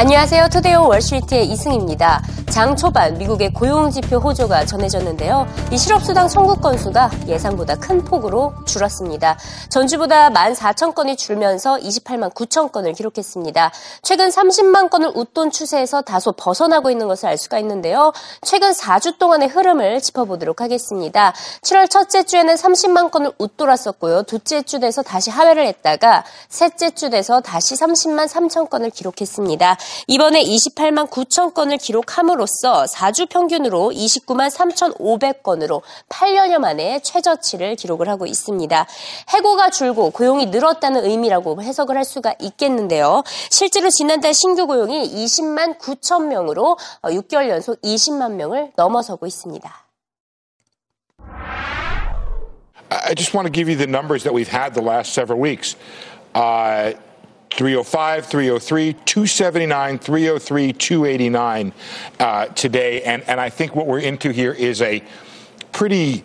안녕하세요. 투데이온 월스트리트의 이승입니다. 장 초반 미국의 고용지표 호조가 전해졌는데요. 이 실업수당 청구 건수가 예상보다 큰 폭으로 줄었습니다. 전주보다 14,000건이 줄면서 28만 9천 건을 기록했습니다. 최근 30만 건을 웃돈 추세에서 다소 벗어나고 있는 것을 알 수가 있는데요. 최근 4주 동안의 흐름을 짚어보도록 하겠습니다. 7월 첫째 주에는 30만 건을 웃돌았었고요. 둘째 주 돼서 다시 하회를 했다가 셋째 주 돼서 다시 30만 3천 건을 기록했습니다. 이번에 28만 9천 건을 기록함으로써 4주 평균으로 29만 3,500건으로 8년여 만에 최저치를 기록을 하고 있습니다. 해고가 줄고 고용이 늘었다는 의미라고 해석을 할 수가 있겠는데요. 실제로 지난달 신규 고용이 20만 9천 명으로 6개월 연속 20만 명을 넘어서고 있습니다. I just want to give you the numbers that we've had the last several weeks. Uh, 305, 303, 279, 303, 289 uh, today. And, and I think what we're into here is a pretty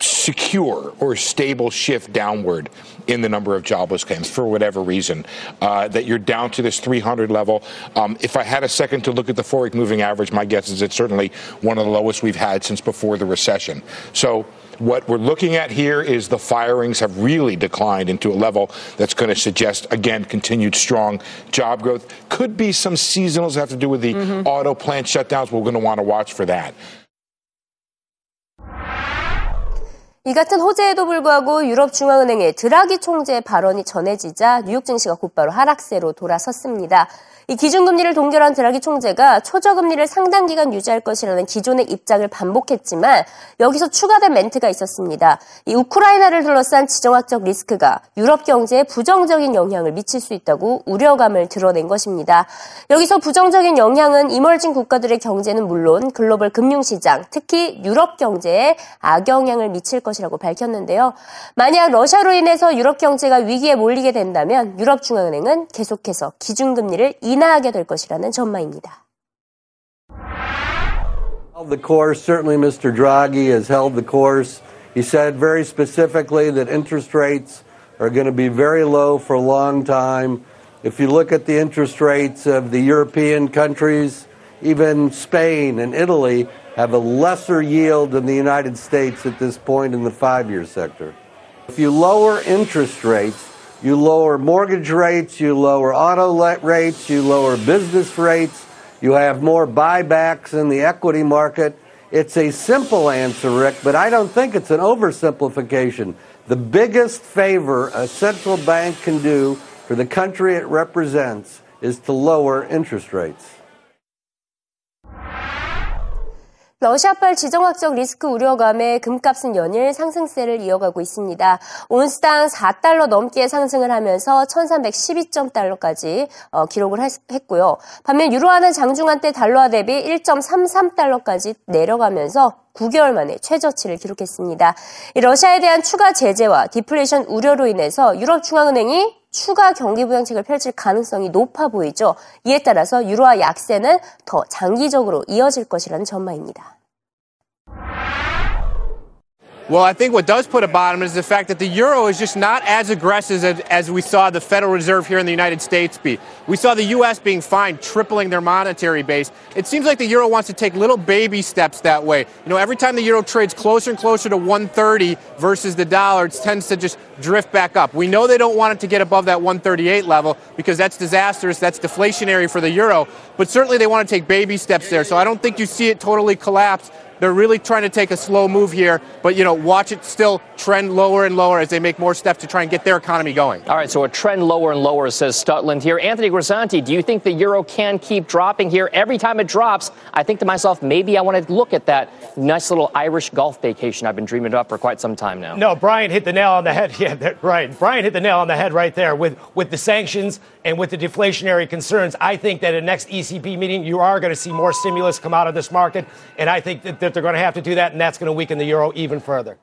secure or stable shift downward in the number of jobless claims for whatever reason, uh, that you're down to this 300 level. Um, if I had a second to look at the four week moving average, my guess is it's certainly one of the lowest we've had since before the recession. So what we're looking at here is the firings have really declined into a level that's going to suggest, again, continued strong job growth. Could be some seasonals have to do with the mm-hmm. auto plant shutdowns. We're going to want to watch for that. 이 같은 호재에도 불구하고 유럽 중앙은행의 드라기 총재의 발언이 전해지자 뉴욕 증시가 곧바로 하락세로 돌아섰습니다. 이 기준금리를 동결한 드라기 총재가 초저금리를 상당 기간 유지할 것이라는 기존의 입장을 반복했지만 여기서 추가된 멘트가 있었습니다. 이 우크라이나를 둘러싼 지정학적 리스크가 유럽 경제에 부정적인 영향을 미칠 수 있다고 우려감을 드러낸 것입니다. 여기서 부정적인 영향은 이멀진 국가들의 경제는 물론 글로벌 금융시장, 특히 유럽 경제에 악영향을 미칠 것 이라고 밝혔는데요. 만약 러시아로 인해서 유럽 경제가 위기에 몰리게 된다면 유럽 중앙은행은 계속해서 기준금리를 인하하게 될 것이라는 전망입니다. The course, certainly Mr. Draghi has held the course. He said very specifically that interest rates are going to be very low for a long time. If you look at the interest rates of the European countries, even Spain and Italy have a lesser yield than the United States at this point in the five year sector. If you lower interest rates, you lower mortgage rates, you lower auto rates, you lower business rates, you have more buybacks in the equity market. It's a simple answer, Rick, but I don't think it's an oversimplification. The biggest favor a central bank can do for the country it represents is to lower interest rates. 러시아발 지정학적 리스크 우려감에 금값은 연일 상승세를 이어가고 있습니다. 온스당 4달러 넘게 상승을 하면서 1312.달러까지 어, 기록을 했고요. 반면 유로화는 장중한 때 달러화 대비 1.33달러까지 내려가면서 9개월 만에 최저치를 기록했습니다. 러시아에 대한 추가 제재와 디플레이션 우려로 인해서 유럽 중앙은행이 추가 경기 부양책을 펼칠 가능성이 높아 보이죠. 이에 따라서 유로화 약세는 더 장기적으로 이어질 것이라는 전망입니다. Well, I think what does put a bottom is the fact that the euro is just not as aggressive as, as, we saw the Federal Reserve here in the United States be. We saw the U.S. being fined, tripling their monetary base. It seems like the euro wants to take little baby steps that way. You know, every time the euro trades closer and closer to 130 versus the dollar, it tends to just drift back up. We know they don't want it to get above that 138 level because that's disastrous. That's deflationary for the euro. But certainly they want to take baby steps there. So I don't think you see it totally collapse they're really trying to take a slow move here, but you know, watch it still trend lower and lower as they make more steps to try and get their economy going. All right, so a trend lower and lower, says Stutland here. Anthony Grisanti, do you think the euro can keep dropping here? Every time it drops, I think to myself, maybe I want to look at that nice little Irish golf vacation I've been dreaming about for quite some time now. No, Brian hit the nail on the head. Yeah, right. Brian hit the nail on the head right there with, with the sanctions and with the deflationary concerns. I think that in the next ECB meeting, you are going to see more stimulus come out of this market, and I think that, that that they're going to have to do that, and that's going to weaken the euro even further.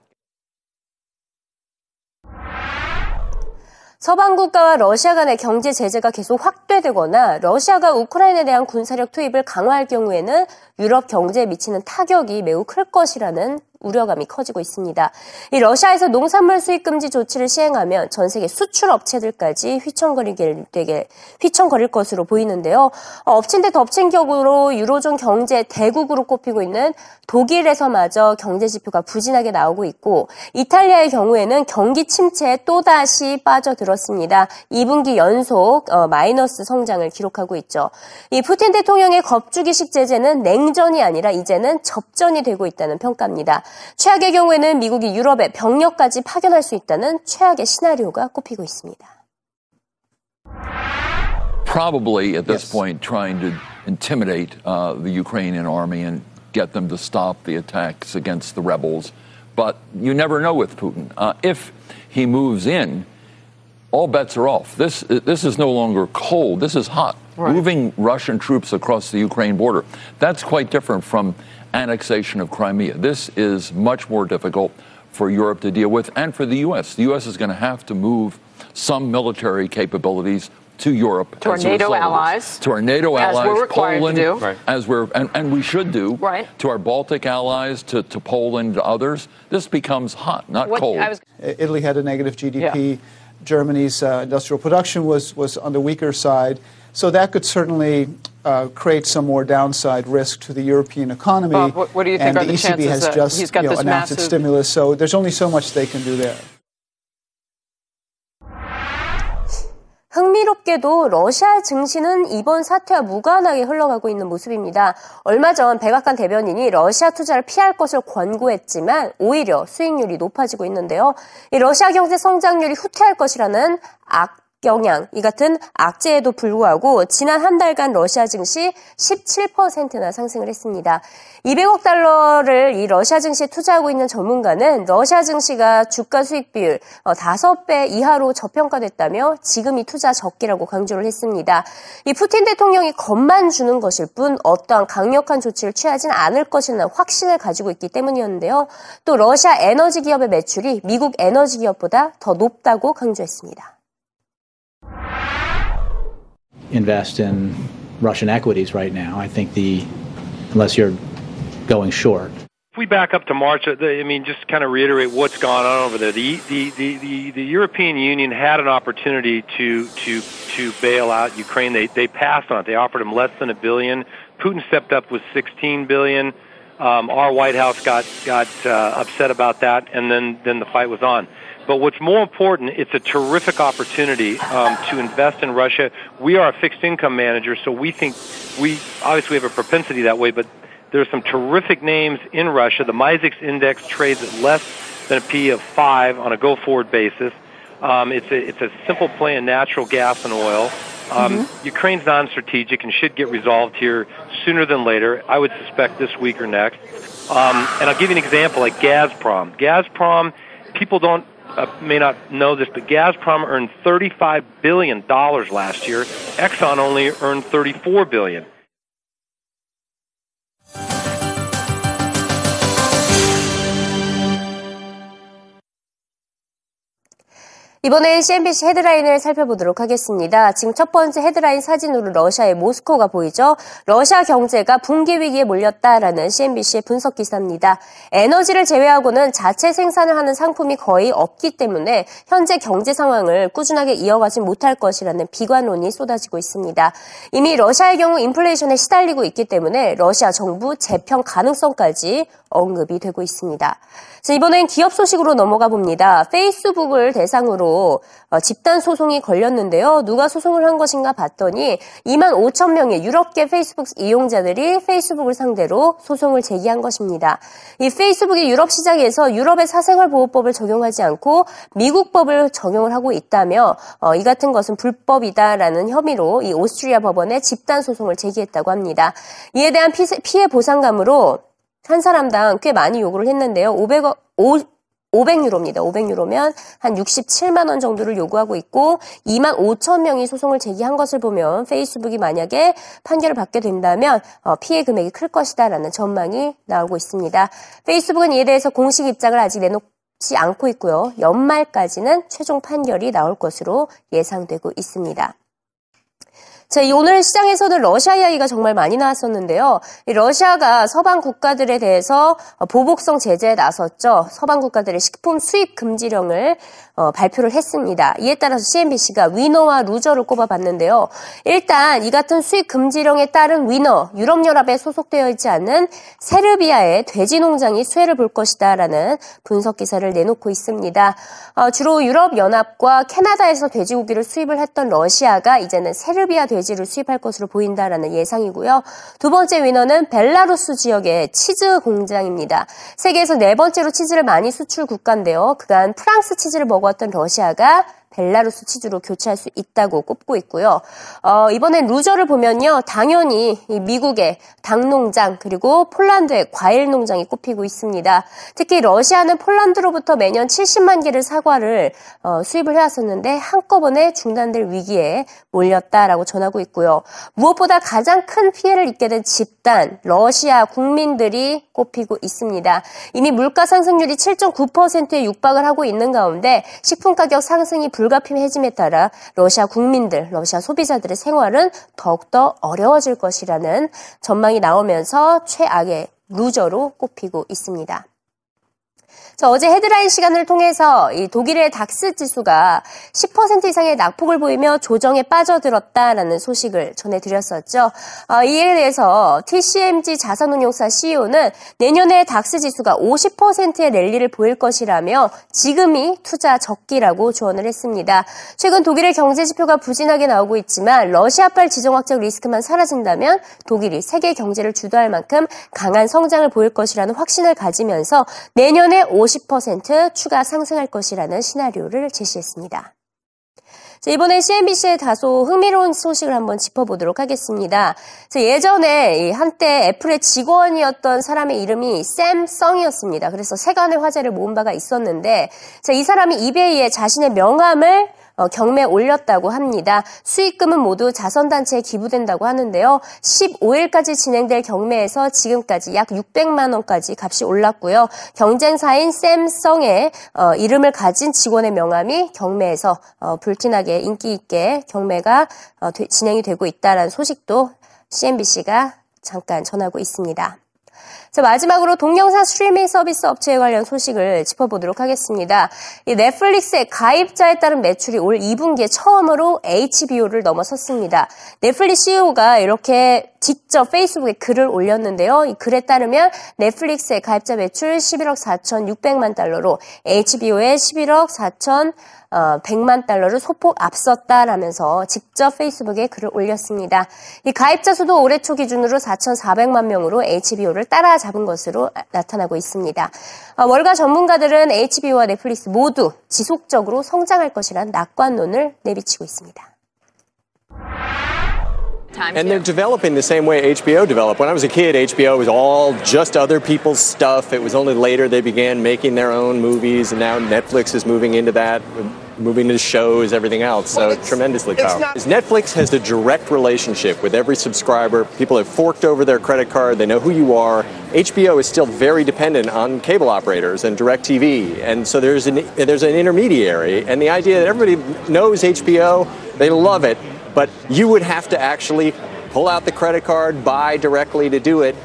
서방 국가와 러시아 간의 경제 제재가 계속 확대 억제되거나 러시아가 우크라이나에 대한 군사력 투입을 강화할 경우에는 유럽 경제에 미치는 타격이 매우 클 것이라는 우려감이 커지고 있습니다. 이 러시아에서 농산물 수입 금지 조치를 시행하면 전 세계 수출 업체들까지 휘청거리게 되게 휘청거릴 것으로 보이는데요. 어, 엎친 데 덮친 격으로 유로존 경제 대국으로 꼽히고 있는 독일에서마저 경제 지표가 부진하게 나오고 있고 이탈리아의 경우에는 경기 침체에 또다시 빠져들었습니다. 2분기 연속 어, 마이너스 성장을 기록하고 있죠. 이 푸틴 대통령의 겁주기식 제재는 냉전이 아니라 이제는 접전이 되고 있다는 평가입니다. 최악의 경우에는 미국이 유럽에 병력까지 파견할 수 있다는 최악의 시나리오가 꼽히고 있습니다. Probably at this yes. point trying to intimidate uh, the Ukrainian army and get them to stop the attacks against the rebels. But you never know with Putin. Uh, if he moves in, all bets are off. This, this is no longer cold, this is hot. Right. Moving Russian troops across the Ukraine border, that's quite different from annexation of Crimea. This is much more difficult for Europe to deal with and for the U.S. The U.S. is going to have to move some military capabilities to Europe. To our NATO allies. To our NATO as allies. We're required Poland, to do. Right. As we're, and, and we should do. Right. To our Baltic allies, to, to Poland, to others. This becomes hot, not what, cold. Was... Italy had a negative GDP. Yeah. Germany's uh, industrial production was, was on the weaker side. So that could certainly uh, create some more downside risk to the European economy. Bob, what, what do you think and are the, the ECB has just he's got you know, this announced massive... its stimulus, so there's only so much they can do there. 흥미롭게도 러시아 증시는 이번 사태와 무관하게 흘러가고 있는 모습입니다. 얼마 전 백악관 대변인이 러시아 투자를 피할 것을 권고했지만 오히려 수익률이 높아지고 있는데요. 이 러시아 경제 성장률이 후퇴할 것이라는 악 영향, 이 같은 악재에도 불구하고 지난 한 달간 러시아 증시 17%나 상승을 했습니다. 200억 달러를 이 러시아 증시에 투자하고 있는 전문가는 러시아 증시가 주가 수익 비율 5배 어, 이하로 저평가됐다며 지금 이 투자 적기라고 강조를 했습니다. 이 푸틴 대통령이 겁만 주는 것일 뿐 어떠한 강력한 조치를 취하진 않을 것이라는 확신을 가지고 있기 때문이었는데요. 또 러시아 에너지 기업의 매출이 미국 에너지 기업보다 더 높다고 강조했습니다. Invest in Russian equities right now. I think the unless you're going short. If we back up to March, uh, I mean, just kind of reiterate what's gone on over there. The, the, the, the, the European Union had an opportunity to, to, to bail out Ukraine. They, they passed on it. They offered them less than a billion. Putin stepped up with 16 billion. Um, our White House got, got uh, upset about that, and then, then the fight was on. But what's more important, it's a terrific opportunity um, to invest in Russia. We are a fixed income manager, so we think we obviously have a propensity that way, but there are some terrific names in Russia. The MISEX index trades at less than a P of five on a go forward basis. Um, it's, a, it's a simple play in natural gas and oil. Um, mm-hmm. Ukraine's non strategic and should get resolved here sooner than later. I would suspect this week or next. Um, and I'll give you an example like Gazprom. Gazprom, people don't uh, may not know this, but Gazprom earned $35 billion last year. Exxon only earned $34 billion. 이번엔 CNBC 헤드라인을 살펴보도록 하겠습니다. 지금 첫 번째 헤드라인 사진으로 러시아의 모스코가 보이죠. 러시아 경제가 붕괴 위기에 몰렸다라는 CNBC의 분석 기사입니다. 에너지를 제외하고는 자체 생산을 하는 상품이 거의 없기 때문에 현재 경제 상황을 꾸준하게 이어가지 못할 것이라는 비관론이 쏟아지고 있습니다. 이미 러시아의 경우 인플레이션에 시달리고 있기 때문에 러시아 정부 재평 가능성까지 언급이 되고 있습니다. 자, 이번엔 기업 소식으로 넘어가 봅니다. 페이스북을 대상으로 어, 집단 소송이 걸렸는데요. 누가 소송을 한 것인가 봤더니 2만 5천 명의 유럽계 페이스북 이용자들이 페이스북을 상대로 소송을 제기한 것입니다. 이 페이스북이 유럽 시장에서 유럽의 사생활 보호법을 적용하지 않고 미국 법을 적용을 하고 있다며 어, 이 같은 것은 불법이다라는 혐의로 이 오스트리아 법원에 집단 소송을 제기했다고 합니다. 이에 대한 피해 보상감으로 한 사람당 꽤 많이 요구를 했는데요. 500억, 5, 500유로입니다. 500유로면 한 67만 원 정도를 요구하고 있고 2만 5천 명이 소송을 제기한 것을 보면 페이스북이 만약에 판결을 받게 된다면 어, 피해 금액이 클 것이다라는 전망이 나오고 있습니다. 페이스북은 이에 대해서 공식 입장을 아직 내놓지 않고 있고요. 연말까지는 최종 판결이 나올 것으로 예상되고 있습니다. 자, 오늘 시장에서는 러시아 이야기가 정말 많이 나왔었는데요. 러시아가 서방 국가들에 대해서 보복성 제재에 나섰죠. 서방 국가들의 식품 수입 금지령을 어, 발표를 했습니다. 이에 따라서 CNBC가 위너와 루저를 꼽아봤는데요. 일단 이 같은 수입 금지령에 따른 위너, 유럽연합에 소속되어 있지 않은 세르비아의 돼지 농장이 수혜를 볼 것이다라는 분석 기사를 내놓고 있습니다. 어, 주로 유럽연합과 캐나다에서 돼지고기를 수입을 했던 러시아가 이제는 세르비아 돼지를 수입할 것으로 보인다라는 예상이고요. 두 번째 위너는 벨라루스 지역의 치즈 공장입니다. 세계에서 네 번째로 치즈를 많이 수출 국가인데요. 그간 프랑스 치즈를 먹어 먹었던 러시아가 벨라루스 치즈로 교체할 수 있다고 꼽고 있고요. 어, 이번엔 loser를 보면요. 당연히 미국의 닭농장 그리고 폴란드의 과일 농장이 꼽히고 있습니다. 특히 러시아는 폴란드로부터 매년 70만 개를 사과를 어, 수입을 해왔었는데 한꺼번에 중단될 위기에 몰렸다라고 전하고 있고요. 무엇보다 가장 큰 피해를 입게 된 집단 러시아 국민들이 꼽히고 있습니다. 이미 물가 상승률이 7.9%에 육박을 하고 있는 가운데 식품 가격 상승이 불가피해짐에 따라 러시아 국민들, 러시아 소비자들의 생활은 더욱더 어려워질 것이라는 전망이 나오면서 최악의 루저로 꼽히고 있습니다. 자, 어제 헤드라인 시간을 통해서 이 독일의 닥스 지수가 10% 이상의 낙폭을 보이며 조정에 빠져들었다라는 소식을 전해드렸었죠. 어, 이에 대해서 TCMG 자산운용사 CEO는 내년에 닥스 지수가 50%의 랠리를 보일 것이라며 지금이 투자 적기라고 조언을 했습니다. 최근 독일의 경제 지표가 부진하게 나오고 있지만 러시아발 지정학적 리스크만 사라진다면 독일이 세계 경제를 주도할 만큼 강한 성장을 보일 것이라는 확신을 가지면서 내년에 50% 추가 상승할 것이라는 시나리오를 제시했습니다. 자, 이번에 CNBC의 다소 흥미로운 소식을 한번 짚어보도록 하겠습니다. 자, 예전에 한때 애플의 직원이었던 사람의 이름이 샘 성이었습니다. 그래서 세간의 화제를 모은 바가 있었는데 자, 이 사람이 이베이에 자신의 명함을 어, 경매 올렸다고 합니다. 수익금은 모두 자선단체에 기부된다고 하는데요. 15일까지 진행될 경매에서 지금까지 약 600만 원까지 값이 올랐고요. 경쟁사인 샘성의 어, 이름을 가진 직원의 명함이 경매에서 어, 불티나게 인기 있게 경매가 진행이 되고 있다는 소식도 CNBC가 잠깐 전하고 있습니다. 자, 마지막으로 동영상 스트리밍 서비스 업체에 관련 소식을 짚어보도록 하겠습니다. 이 넷플릭스의 가입자에 따른 매출이 올 2분기에 처음으로 HBO를 넘어섰습니다. 넷플릭스 CEO가 이렇게 직접 페이스북에 글을 올렸는데요. 이 글에 따르면 넷플릭스의 가입자 매출 11억 4,600만 달러로 HBO의 11억 4천 어, 100만 달러를 소폭 앞섰다라면서 직접 페이스북에 글을 올렸습니다. 이 가입자 수도 올해 초 기준으로 4,400만 명으로 HBO를 따라잡은 것으로 나타나고 있습니다. 어, 월가 전문가들은 HBO와 넷플릭스 모두 지속적으로 성장할 것이란 낙관론을 내비치고 있습니다. And they're developing the same way HBO developed. When I was a kid, HBO was all just other people's stuff. It was only later they began making their own movies, and now Netflix is moving into that, moving into shows, everything else. So well, tremendously powerful. Not- Netflix has a direct relationship with every subscriber. People have forked over their credit card. They know who you are. HBO is still very dependent on cable operators and DirecTV, and so there's an there's an intermediary. And the idea that everybody knows HBO, they love it but you would have to actually pull out the credit card, buy directly to do it.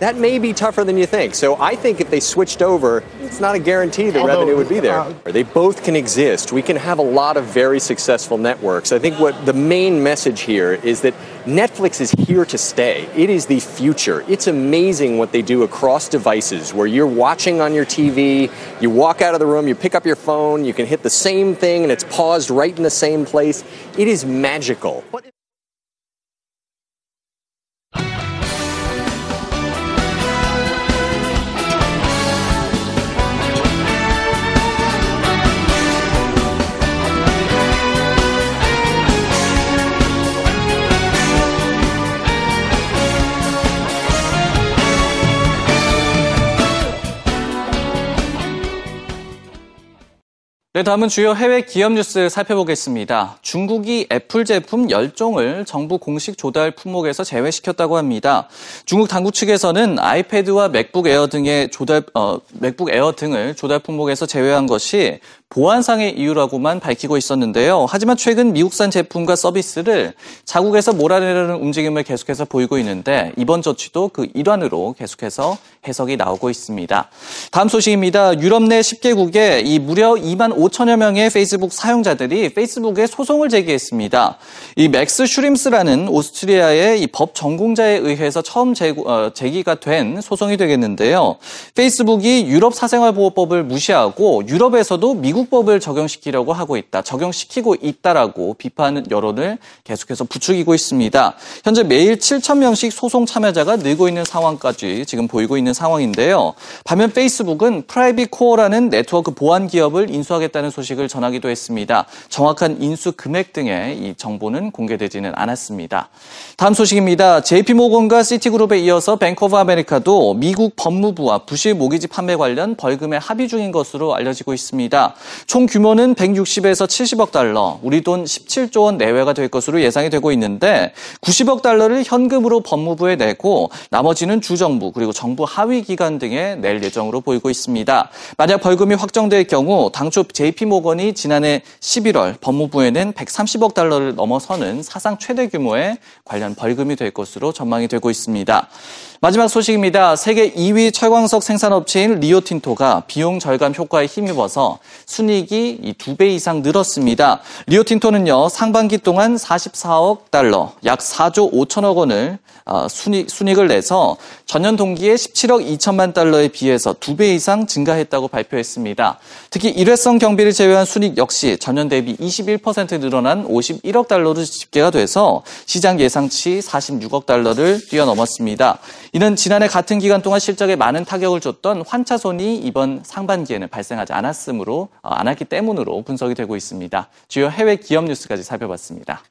That may be tougher than you think. So I think if they switched over, it's not a guarantee the Although, revenue would be there. Uh, they both can exist. We can have a lot of very successful networks. I think what the main message here is that Netflix is here to stay. It is the future. It's amazing what they do across devices where you're watching on your TV, you walk out of the room, you pick up your phone, you can hit the same thing and it's paused right in the same place. It is magical. 다음은 주요 해외 기업 뉴스 살펴보겠습니다. 중국이 애플 제품 10종을 정부 공식 조달 품목에서 제외시켰다고 합니다. 중국 당국 측에서는 아이패드와 맥북 에어 등의 조달, 어, 맥북 에어 등을 조달 품목에서 제외한 것이 보안상의 이유라고만 밝히고 있었는데요. 하지만 최근 미국산 제품과 서비스를 자국에서 몰아내려는 움직임을 계속해서 보이고 있는데 이번 조치도 그 일환으로 계속해서 해석이 나오고 있습니다. 다음 소식입니다. 유럽 내 10개국에 이 무려 2만 5천여 명의 페이스북 사용자들이 페이스북에 소송을 제기했습니다. 이 맥스 슈림스라는 오스트리아의 법 전공자에 의해서 처음 제고, 어, 제기가 된 소송이 되겠는데요. 페이스북이 유럽 사생활 보호법을 무시하고 유럽에서도 미국 법을 적용시키려고 하고 있다, 적용시키고 있다라고 비판 여론을 계속해서 부추기고 있습니다. 현재 매일 7천 명씩 소송 참여자가 늘고 있는 상황까지 지금 보이고 있는 상황인데요. 반면 페이스북은 PrivateCore라는 네트워크 보안 기업을 인수하겠다는 소식을 전하기도 했습니다. 정확한 인수 금액 등의 이 정보는 공개되지는 않았습니다. 다음 소식입니다. JP모건과 시티그룹에 이어서 뱅크 오브 아메리카도 미국 법무부와 부실 모기지 판매 관련 벌금에 합의 중인 것으로 알려지고 있습니다. 총 규모는 160에서 70억 달러, 우리 돈 17조 원 내외가 될 것으로 예상이 되고 있는데 90억 달러를 현금으로 법무부에 내고 나머지는 주정부 그리고 정부 하위 기관 등에 낼 예정으로 보이고 있습니다. 만약 벌금이 확정될 경우 당초 JP모건이 지난해 11월 법무부에 낸 130억 달러를 넘어서는 사상 최대 규모의 관련 벌금이 될 것으로 전망이 되고 있습니다. 마지막 소식입니다. 세계 2위 철광석 생산업체인 리오틴토가 비용 절감 효과에 힘입어서 순이익이 2배 이상 늘었습니다. 리오틴토는요, 상반기 동안 44억 달러, 약 4조 5천억 원을 어, 순익, 순익을 내서 전년 동기에 17억 2천만 달러에 비해서 2배 이상 증가했다고 발표했습니다. 특히 일회성 경비를 제외한 순익 역시 전년 대비 21% 늘어난 51억 달러로 집계가 돼서 시장 예상치 46억 달러를 뛰어넘었습니다. 이는 지난해 같은 기간 동안 실적에 많은 타격을 줬던 환차손이 이번 상반기에는 발생하지 않았으므로 어, 않았기 때문으로 분석이 되고 있습니다. 주요 해외 기업 뉴스까지 살펴봤습니다.